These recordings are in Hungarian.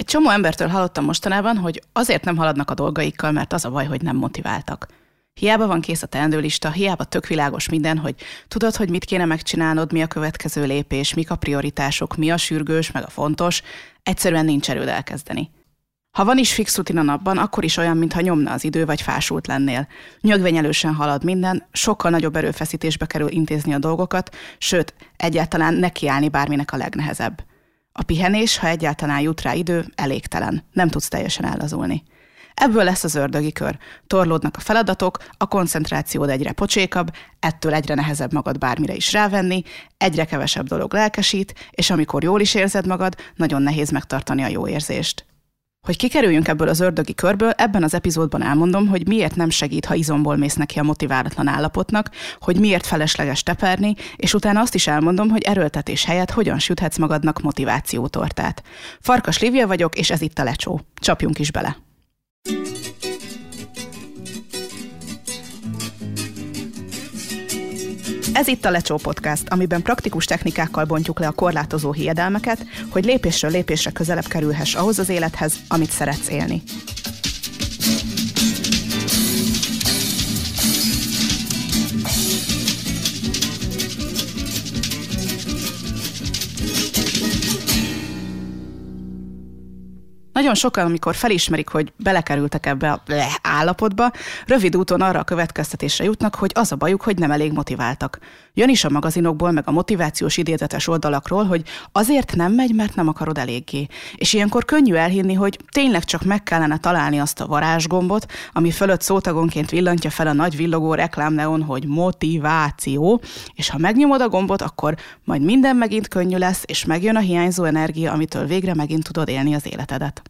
Egy csomó embertől hallottam mostanában, hogy azért nem haladnak a dolgaikkal, mert az a baj, hogy nem motiváltak. Hiába van kész a teendőlista, hiába tök világos minden, hogy tudod, hogy mit kéne megcsinálnod, mi a következő lépés, mik a prioritások, mi a sürgős, meg a fontos, egyszerűen nincs erőd elkezdeni. Ha van is fix rutin a napban, akkor is olyan, mintha nyomna az idő, vagy fásult lennél. Nyögvenyelősen halad minden, sokkal nagyobb erőfeszítésbe kerül intézni a dolgokat, sőt, egyáltalán nekiállni bárminek a legnehezebb. A pihenés, ha egyáltalán jut rá idő, elégtelen, nem tudsz teljesen ellazulni. Ebből lesz az ördögi kör. Torlódnak a feladatok, a koncentrációd egyre pocsékabb, ettől egyre nehezebb magad bármire is rávenni, egyre kevesebb dolog lelkesít, és amikor jól is érzed magad, nagyon nehéz megtartani a jó érzést. Hogy kikerüljünk ebből az ördögi körből, ebben az epizódban elmondom, hogy miért nem segít, ha izomból mész neki a motiválatlan állapotnak, hogy miért felesleges teperni, és utána azt is elmondom, hogy erőltetés helyett hogyan süthetsz magadnak motivációtortát. Farkas Lívia vagyok, és ez itt a lecsó. Csapjunk is bele! Ez itt a Lecsó Podcast, amiben praktikus technikákkal bontjuk le a korlátozó hiedelmeket, hogy lépésről lépésre közelebb kerülhess ahhoz az élethez, amit szeretsz élni. Nagyon sokan, amikor felismerik, hogy belekerültek ebbe a állapotba, rövid úton arra a következtetésre jutnak, hogy az a bajuk, hogy nem elég motiváltak. Jön is a magazinokból, meg a motivációs idézetes oldalakról, hogy azért nem megy, mert nem akarod eléggé. És ilyenkor könnyű elhinni, hogy tényleg csak meg kellene találni azt a varázsgombot, ami fölött szótagonként villantja fel a nagy villogó reklámneon, hogy motiváció, és ha megnyomod a gombot, akkor majd minden megint könnyű lesz, és megjön a hiányzó energia, amitől végre megint tudod élni az életedet.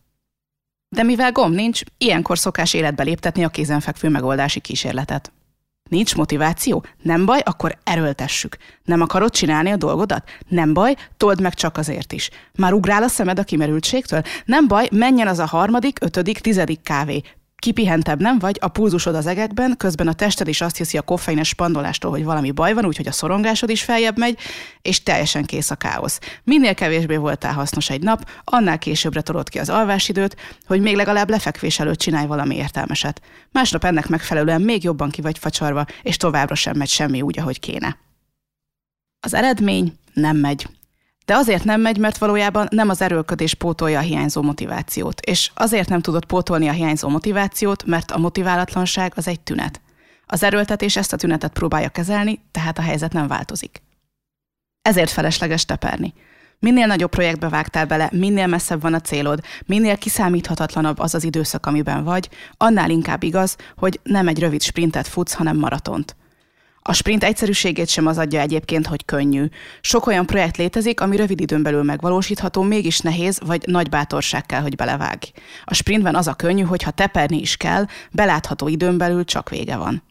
De mivel gomb nincs, ilyenkor szokás életbe léptetni a kézenfekvő megoldási kísérletet. Nincs motiváció? Nem baj, akkor erőltessük. Nem akarod csinálni a dolgodat? Nem baj, told meg csak azért is. Már ugrál a szemed a kimerültségtől? Nem baj, menjen az a harmadik, ötödik, tizedik kávé kipihentebb nem vagy, a pulzusod az egekben, közben a tested is azt hiszi a koffeines spandolástól, hogy valami baj van, úgyhogy a szorongásod is feljebb megy, és teljesen kész a káosz. Minél kevésbé voltál hasznos egy nap, annál későbbre tolod ki az alvásidőt, hogy még legalább lefekvés előtt csinálj valami értelmeset. Másnap ennek megfelelően még jobban ki vagy facsarva, és továbbra sem megy semmi úgy, ahogy kéne. Az eredmény nem megy. De azért nem megy, mert valójában nem az erőlködés pótolja a hiányzó motivációt. És azért nem tudod pótolni a hiányzó motivációt, mert a motiválatlanság az egy tünet. Az erőltetés ezt a tünetet próbálja kezelni, tehát a helyzet nem változik. Ezért felesleges teperni. Minél nagyobb projektbe vágtál bele, minél messzebb van a célod, minél kiszámíthatatlanabb az az időszak, amiben vagy, annál inkább igaz, hogy nem egy rövid sprintet futsz, hanem maratont. A sprint egyszerűségét sem az adja egyébként, hogy könnyű. Sok olyan projekt létezik, ami rövid időn belül megvalósítható, mégis nehéz, vagy nagy bátorság kell, hogy belevágj. A sprintben az a könnyű, hogy ha teperni is kell, belátható időn belül csak vége van.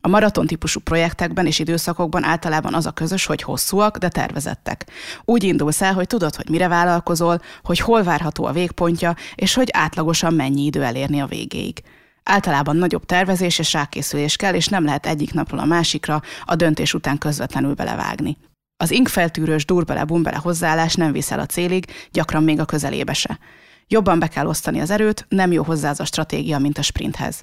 A maraton típusú projektekben és időszakokban általában az a közös, hogy hosszúak, de tervezettek. Úgy indulsz el, hogy tudod, hogy mire vállalkozol, hogy hol várható a végpontja, és hogy átlagosan mennyi idő elérni a végéig. Általában nagyobb tervezés és rákészülés kell, és nem lehet egyik napról a másikra a döntés után közvetlenül belevágni. Az inkfeltűrős durbele-bumbele hozzáállás nem viszel a célig, gyakran még a közelébe se. Jobban be kell osztani az erőt, nem jó hozzá az a stratégia, mint a sprinthez.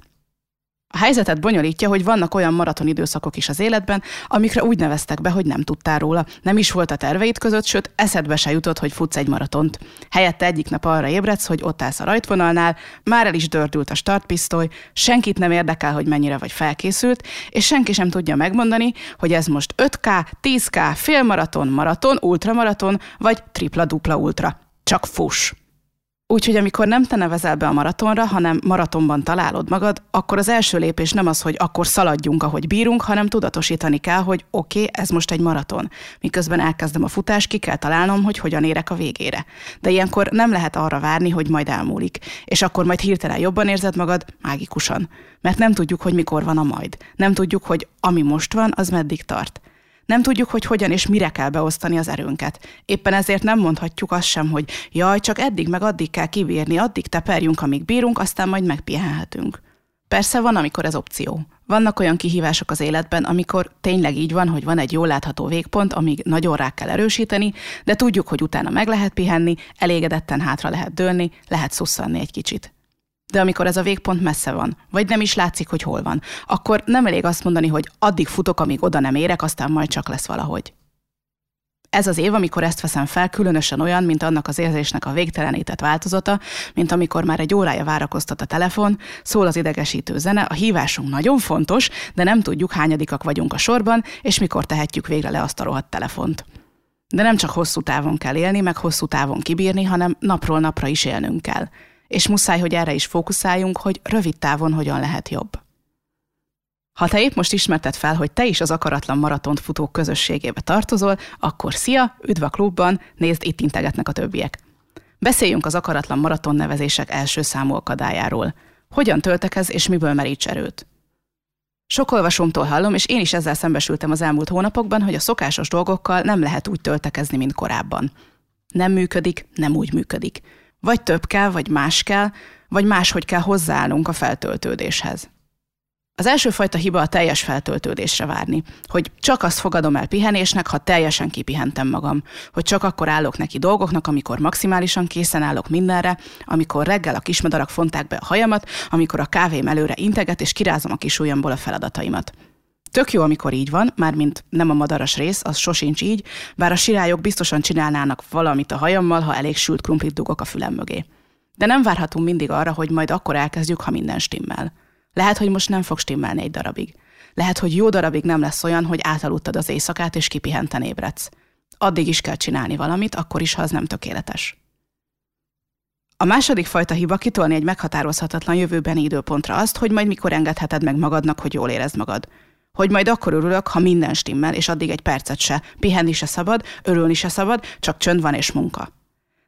A helyzetet bonyolítja, hogy vannak olyan maraton időszakok is az életben, amikre úgy neveztek be, hogy nem tudtál róla. Nem is volt a terveid között, sőt, eszedbe se jutott, hogy futsz egy maratont. Helyette egyik nap arra ébredsz, hogy ott állsz a rajtvonalnál, már el is dördült a startpisztoly, senkit nem érdekel, hogy mennyire vagy felkészült, és senki sem tudja megmondani, hogy ez most 5K, 10K, félmaraton, maraton, ultramaraton, vagy tripla-dupla ultra. Csak fuss! Úgyhogy amikor nem te nevezel be a maratonra, hanem maratonban találod magad, akkor az első lépés nem az, hogy akkor szaladjunk, ahogy bírunk, hanem tudatosítani kell, hogy oké, okay, ez most egy maraton. Miközben elkezdem a futást, ki kell találnom, hogy hogyan érek a végére. De ilyenkor nem lehet arra várni, hogy majd elmúlik. És akkor majd hirtelen jobban érzed magad, mágikusan. Mert nem tudjuk, hogy mikor van a majd. Nem tudjuk, hogy ami most van, az meddig tart. Nem tudjuk, hogy hogyan és mire kell beosztani az erőnket. Éppen ezért nem mondhatjuk azt sem, hogy jaj, csak eddig meg addig kell kibírni, addig teperjünk, amíg bírunk, aztán majd megpihenhetünk. Persze van, amikor ez opció. Vannak olyan kihívások az életben, amikor tényleg így van, hogy van egy jól látható végpont, amíg nagyon rá kell erősíteni, de tudjuk, hogy utána meg lehet pihenni, elégedetten hátra lehet dőlni, lehet szusszanni egy kicsit. De amikor ez a végpont messze van, vagy nem is látszik, hogy hol van, akkor nem elég azt mondani, hogy addig futok, amíg oda nem érek, aztán majd csak lesz valahogy. Ez az év, amikor ezt veszem fel, különösen olyan, mint annak az érzésnek a végtelenített változata, mint amikor már egy órája várakoztat a telefon, szól az idegesítő zene, a hívásunk nagyon fontos, de nem tudjuk, hányadikak vagyunk a sorban, és mikor tehetjük végre le azt a rohadt telefont. De nem csak hosszú távon kell élni, meg hosszú távon kibírni, hanem napról napra is élnünk kell. És muszáj, hogy erre is fókuszáljunk, hogy rövid távon hogyan lehet jobb. Ha te épp most ismerted fel, hogy te is az akaratlan maratont futók közösségébe tartozol, akkor szia, üdv a klubban, nézd, itt integetnek a többiek. Beszéljünk az akaratlan maraton nevezések első számú akadályáról. Hogyan töltekez és miből meríts erőt? Sok olvasómtól hallom, és én is ezzel szembesültem az elmúlt hónapokban, hogy a szokásos dolgokkal nem lehet úgy töltekezni, mint korábban. Nem működik, nem úgy működik. Vagy több kell, vagy más kell, vagy máshogy kell hozzáállnunk a feltöltődéshez. Az első fajta hiba a teljes feltöltődésre várni, hogy csak azt fogadom el pihenésnek, ha teljesen kipihentem magam, hogy csak akkor állok neki dolgoknak, amikor maximálisan készen állok mindenre, amikor reggel a kismadarak fonták be a hajamat, amikor a kávém előre integet és kirázom a kis ujjamból a feladataimat. Tök jó, amikor így van, mármint nem a madaras rész, az sosincs így, bár a sirályok biztosan csinálnának valamit a hajammal, ha elég sült krumplit dugok a fülem mögé. De nem várhatunk mindig arra, hogy majd akkor elkezdjük, ha minden stimmel. Lehet, hogy most nem fog stimmelni egy darabig. Lehet, hogy jó darabig nem lesz olyan, hogy átaludtad az éjszakát, és kipihenten ébredsz. Addig is kell csinálni valamit, akkor is, ha az nem tökéletes. A második fajta hiba kitolni egy meghatározhatatlan jövőbeni időpontra azt, hogy majd mikor engedheted meg magadnak, hogy jól érezd magad. Hogy majd akkor örülök, ha minden stimmel, és addig egy percet se, pihenni se szabad, örülni se szabad, csak csönd van és munka.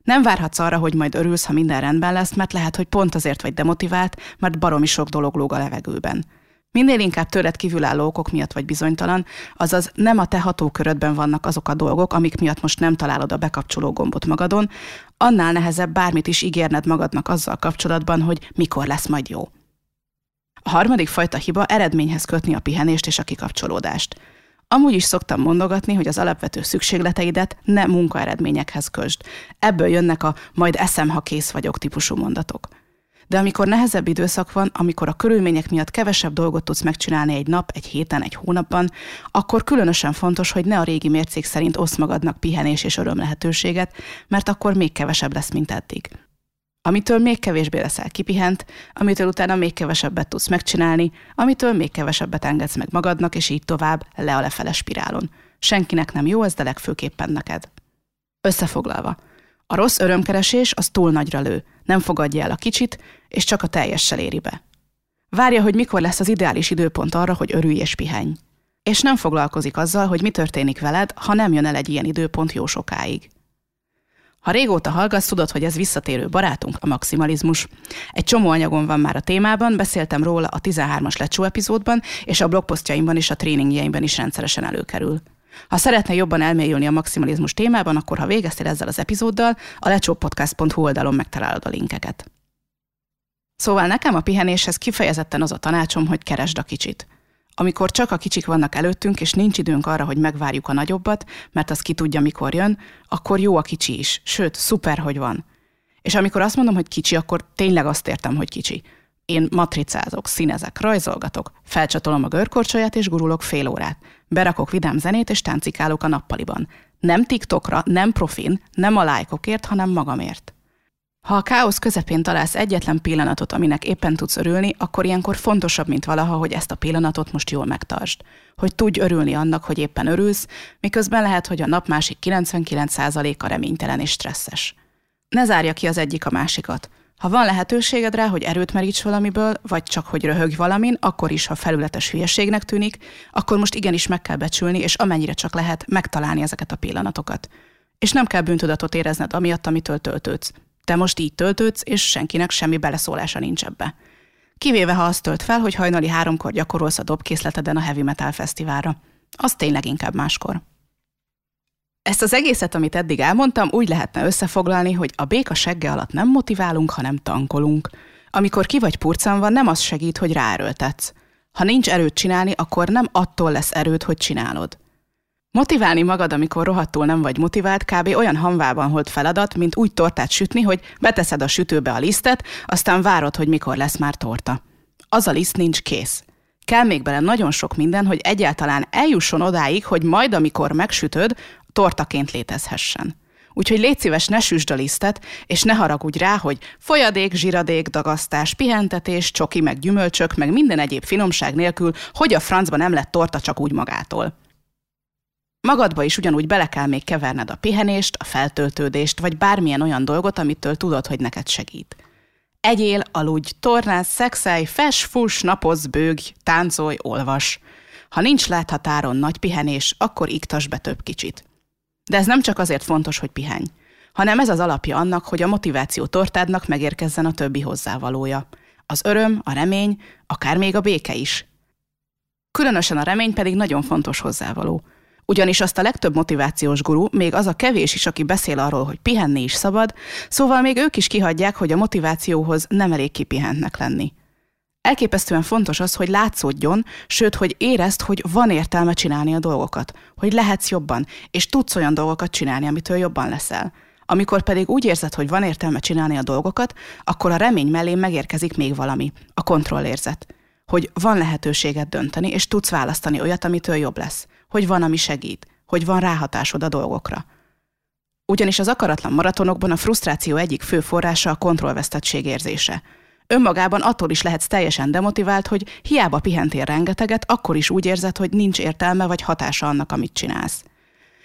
Nem várhatsz arra, hogy majd örülsz, ha minden rendben lesz, mert lehet, hogy pont azért vagy demotivált, mert baromi sok dolog lóg a levegőben. Minél inkább tőled kívülálló okok miatt vagy bizonytalan, azaz nem a te hatókörödben vannak azok a dolgok, amik miatt most nem találod a bekapcsoló gombot magadon, annál nehezebb bármit is ígérned magadnak azzal kapcsolatban, hogy mikor lesz majd jó. A harmadik fajta hiba eredményhez kötni a pihenést és a kikapcsolódást. Amúgy is szoktam mondogatni, hogy az alapvető szükségleteidet ne munkaeredményekhez közd. Ebből jönnek a majd eszem, ha kész vagyok típusú mondatok. De amikor nehezebb időszak van, amikor a körülmények miatt kevesebb dolgot tudsz megcsinálni egy nap, egy héten, egy hónapban, akkor különösen fontos, hogy ne a régi mércék szerint osz magadnak pihenés és öröm lehetőséget, mert akkor még kevesebb lesz, mint eddig amitől még kevésbé leszel kipihent, amitől utána még kevesebbet tudsz megcsinálni, amitől még kevesebbet engedsz meg magadnak, és így tovább le a lefele spirálon. Senkinek nem jó ez, de legfőképpen neked. Összefoglalva, a rossz örömkeresés az túl nagyra lő, nem fogadja el a kicsit, és csak a teljessel éri be. Várja, hogy mikor lesz az ideális időpont arra, hogy örülj és pihenj. És nem foglalkozik azzal, hogy mi történik veled, ha nem jön el egy ilyen időpont jó sokáig. Ha régóta hallgatsz, tudod, hogy ez visszatérő barátunk, a maximalizmus. Egy csomó anyagom van már a témában, beszéltem róla a 13-as lecsó epizódban, és a blogposztjaimban és a tréningjeimben is rendszeresen előkerül. Ha szeretne jobban elmélyülni a maximalizmus témában, akkor ha végeztél ezzel az epizóddal, a lecsópodcast.hu oldalon megtalálod a linkeket. Szóval nekem a pihenéshez kifejezetten az a tanácsom, hogy keresd a kicsit amikor csak a kicsik vannak előttünk, és nincs időnk arra, hogy megvárjuk a nagyobbat, mert az ki tudja, mikor jön, akkor jó a kicsi is, sőt, szuper, hogy van. És amikor azt mondom, hogy kicsi, akkor tényleg azt értem, hogy kicsi. Én matricázok, színezek, rajzolgatok, felcsatolom a görkorcsolyát és gurulok fél órát. Berakok vidám zenét és táncikálok a nappaliban. Nem TikTokra, nem profin, nem a lájkokért, hanem magamért. Ha a káosz közepén találsz egyetlen pillanatot, aminek éppen tudsz örülni, akkor ilyenkor fontosabb, mint valaha, hogy ezt a pillanatot most jól megtartsd. Hogy tudj örülni annak, hogy éppen örülsz, miközben lehet, hogy a nap másik 99%-a reménytelen és stresszes. Ne zárja ki az egyik a másikat. Ha van lehetőséged rá, hogy erőt meríts valamiből, vagy csak hogy röhögj valamin, akkor is, ha felületes hülyeségnek tűnik, akkor most igenis meg kell becsülni, és amennyire csak lehet, megtalálni ezeket a pillanatokat. És nem kell bűntudatot érezned amiatt, amitől töltődsz. Te most így töltődsz, és senkinek semmi beleszólása nincs ebbe. Kivéve, ha azt tölt fel, hogy hajnali háromkor gyakorolsz a dobkészleteden a Heavy Metal Fesztiválra. Az tényleg inkább máskor. Ezt az egészet, amit eddig elmondtam, úgy lehetne összefoglalni, hogy a béka segge alatt nem motiválunk, hanem tankolunk. Amikor ki vagy purcanva, nem az segít, hogy ráerőltetsz. Ha nincs erőt csinálni, akkor nem attól lesz erőd, hogy csinálod. Motiválni magad, amikor rohadtul nem vagy motivált, kb. olyan hamvában holt feladat, mint úgy tortát sütni, hogy beteszed a sütőbe a lisztet, aztán várod, hogy mikor lesz már torta. Az a liszt nincs kész. Kell még bele nagyon sok minden, hogy egyáltalán eljusson odáig, hogy majd, amikor megsütöd, tortaként létezhessen. Úgyhogy légy szíves, ne süsd a lisztet, és ne haragudj rá, hogy folyadék, zsiradék, dagasztás, pihentetés, csoki, meg gyümölcsök, meg minden egyéb finomság nélkül, hogy a francba nem lett torta csak úgy magától. Magadba is ugyanúgy bele kell még keverned a pihenést, a feltöltődést, vagy bármilyen olyan dolgot, amitől tudod, hogy neked segít. Egyél, aludj, tornáz, szexelj, fes, fuss, napozz, bőgj, táncolj, olvas. Ha nincs láthatáron nagy pihenés, akkor iktas be több kicsit. De ez nem csak azért fontos, hogy pihenj, hanem ez az alapja annak, hogy a motiváció tortádnak megérkezzen a többi hozzávalója. Az öröm, a remény, akár még a béke is. Különösen a remény pedig nagyon fontos hozzávaló. Ugyanis azt a legtöbb motivációs guru, még az a kevés is, aki beszél arról, hogy pihenni is szabad, szóval még ők is kihagyják, hogy a motivációhoz nem elég kipihentnek lenni. Elképesztően fontos az, hogy látszódjon, sőt, hogy érezd, hogy van értelme csinálni a dolgokat, hogy lehetsz jobban, és tudsz olyan dolgokat csinálni, amitől jobban leszel. Amikor pedig úgy érzed, hogy van értelme csinálni a dolgokat, akkor a remény mellé megérkezik még valami, a kontrollérzet. Hogy van lehetőséged dönteni, és tudsz választani olyat, amitől jobb lesz. Hogy van, ami segít. Hogy van ráhatásod a dolgokra. Ugyanis az akaratlan maratonokban a frusztráció egyik fő forrása a kontrollvesztettség érzése. Önmagában attól is lehetsz teljesen demotivált, hogy hiába pihentél rengeteget, akkor is úgy érzed, hogy nincs értelme vagy hatása annak, amit csinálsz.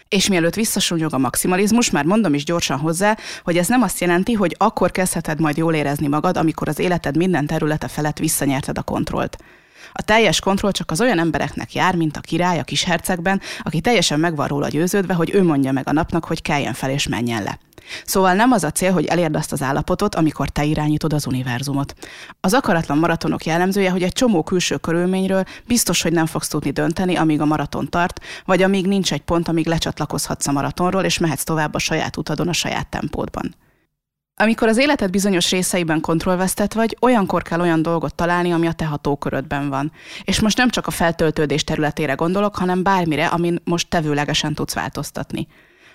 És mielőtt visszasúnyog a maximalizmus, már mondom is gyorsan hozzá, hogy ez nem azt jelenti, hogy akkor kezdheted majd jól érezni magad, amikor az életed minden területe felett visszanyerted a kontrollt. A teljes kontroll csak az olyan embereknek jár, mint a király a kis hercegben, aki teljesen meg van róla győződve, hogy ő mondja meg a napnak, hogy keljen fel és menjen le. Szóval nem az a cél, hogy elérd azt az állapotot, amikor te irányítod az univerzumot. Az akaratlan maratonok jellemzője, hogy egy csomó külső körülményről biztos, hogy nem fogsz tudni dönteni, amíg a maraton tart, vagy amíg nincs egy pont, amíg lecsatlakozhatsz a maratonról, és mehetsz tovább a saját utadon a saját tempódban. Amikor az életed bizonyos részeiben kontrollvesztett vagy, olyankor kell olyan dolgot találni, ami a te hatókörödben van. És most nem csak a feltöltődés területére gondolok, hanem bármire, amin most tevőlegesen tudsz változtatni.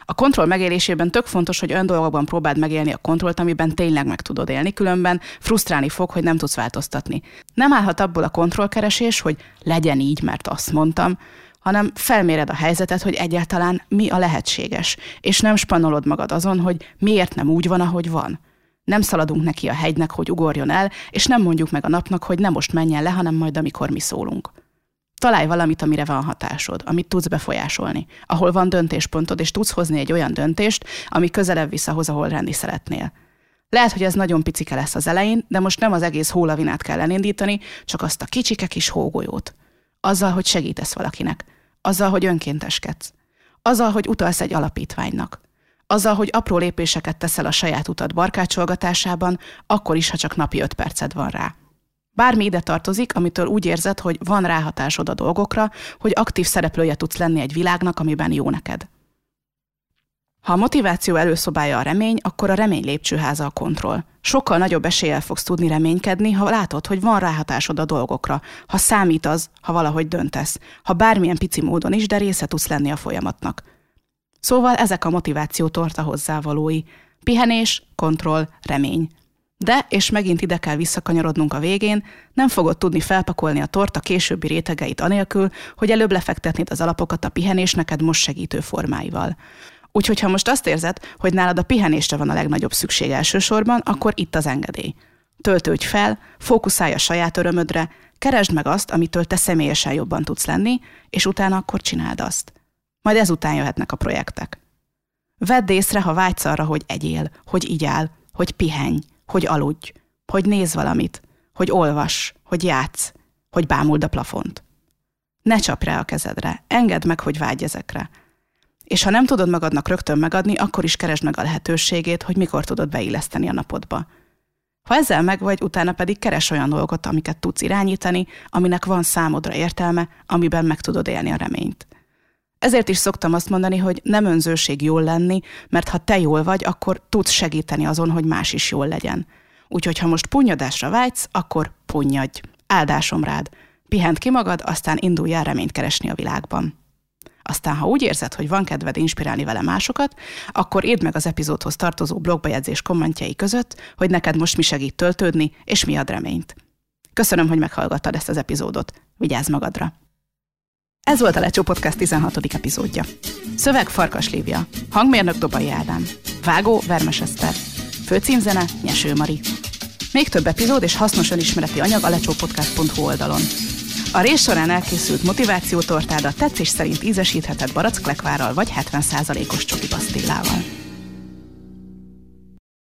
A kontroll megélésében tök fontos, hogy olyan dolgokban próbáld megélni a kontrollt, amiben tényleg meg tudod élni, különben frusztrálni fog, hogy nem tudsz változtatni. Nem állhat abból a kontrollkeresés, hogy legyen így, mert azt mondtam, hanem felméred a helyzetet, hogy egyáltalán mi a lehetséges, és nem spanolod magad azon, hogy miért nem úgy van, ahogy van. Nem szaladunk neki a hegynek, hogy ugorjon el, és nem mondjuk meg a napnak, hogy nem most menjen le, hanem majd, amikor mi szólunk. Találj valamit, amire van hatásod, amit tudsz befolyásolni, ahol van döntéspontod, és tudsz hozni egy olyan döntést, ami közelebb visz ahhoz, ahol lenni szeretnél. Lehet, hogy ez nagyon picike lesz az elején, de most nem az egész hólavinát kell elindítani, csak azt a kicsike kis hógolyót. Azzal, hogy segítesz valakinek. Azzal, hogy önkénteskedsz. Azzal, hogy utalsz egy alapítványnak. Azzal, hogy apró lépéseket teszel a saját utad barkácsolgatásában, akkor is, ha csak napi öt perced van rá. Bármi ide tartozik, amitől úgy érzed, hogy van ráhatásod a dolgokra, hogy aktív szereplője tudsz lenni egy világnak, amiben jó neked. Ha a motiváció előszobája a remény, akkor a remény lépcsőháza a kontroll. Sokkal nagyobb eséllyel fogsz tudni reménykedni, ha látod, hogy van ráhatásod a dolgokra, ha számít az, ha valahogy döntesz, ha bármilyen pici módon is, de része tudsz lenni a folyamatnak. Szóval ezek a motiváció torta hozzávalói. Pihenés, kontroll, remény. De, és megint ide kell visszakanyarodnunk a végén, nem fogod tudni felpakolni a torta későbbi rétegeit anélkül, hogy előbb lefektetnéd az alapokat a pihenés neked most segítő formáival. Úgyhogy ha most azt érzed, hogy nálad a pihenésre van a legnagyobb szükség elsősorban, akkor itt az engedély. Töltődj fel, fókuszálj a saját örömödre, keresd meg azt, amitől te személyesen jobban tudsz lenni, és utána akkor csináld azt. Majd ezután jöhetnek a projektek. Vedd észre, ha vágysz arra, hogy egyél, hogy igyál, hogy pihenj, hogy aludj, hogy néz valamit, hogy olvas, hogy játsz, hogy bámuld a plafont. Ne csap rá a kezedre, engedd meg, hogy vágyj ezekre. És ha nem tudod magadnak rögtön megadni, akkor is keresd meg a lehetőségét, hogy mikor tudod beilleszteni a napodba. Ha ezzel meg vagy, utána pedig keres olyan dolgot, amiket tudsz irányítani, aminek van számodra értelme, amiben meg tudod élni a reményt. Ezért is szoktam azt mondani, hogy nem önzőség jól lenni, mert ha te jól vagy, akkor tudsz segíteni azon, hogy más is jól legyen. Úgyhogy ha most punyadásra vágysz, akkor punyadj. Áldásom rád. Pihent ki magad, aztán induljál reményt keresni a világban. Aztán, ha úgy érzed, hogy van kedved inspirálni vele másokat, akkor írd meg az epizódhoz tartozó blogbejegyzés kommentjei között, hogy neked most mi segít töltődni, és mi ad reményt. Köszönöm, hogy meghallgattad ezt az epizódot. Vigyázz magadra! Ez volt a Lecsó Podcast 16. epizódja. Szöveg Farkas Lívia, hangmérnök Dobai Ádám, vágó Vermes Eszter, főcímzene Nyeső Mari. Még több epizód és hasznos önismereti anyag a lecsópodcast.hu oldalon. A rész során elkészült motivációtortádat tetszés szerint ízesítheted baracklekvárral vagy 70%-os csoki pasztillával.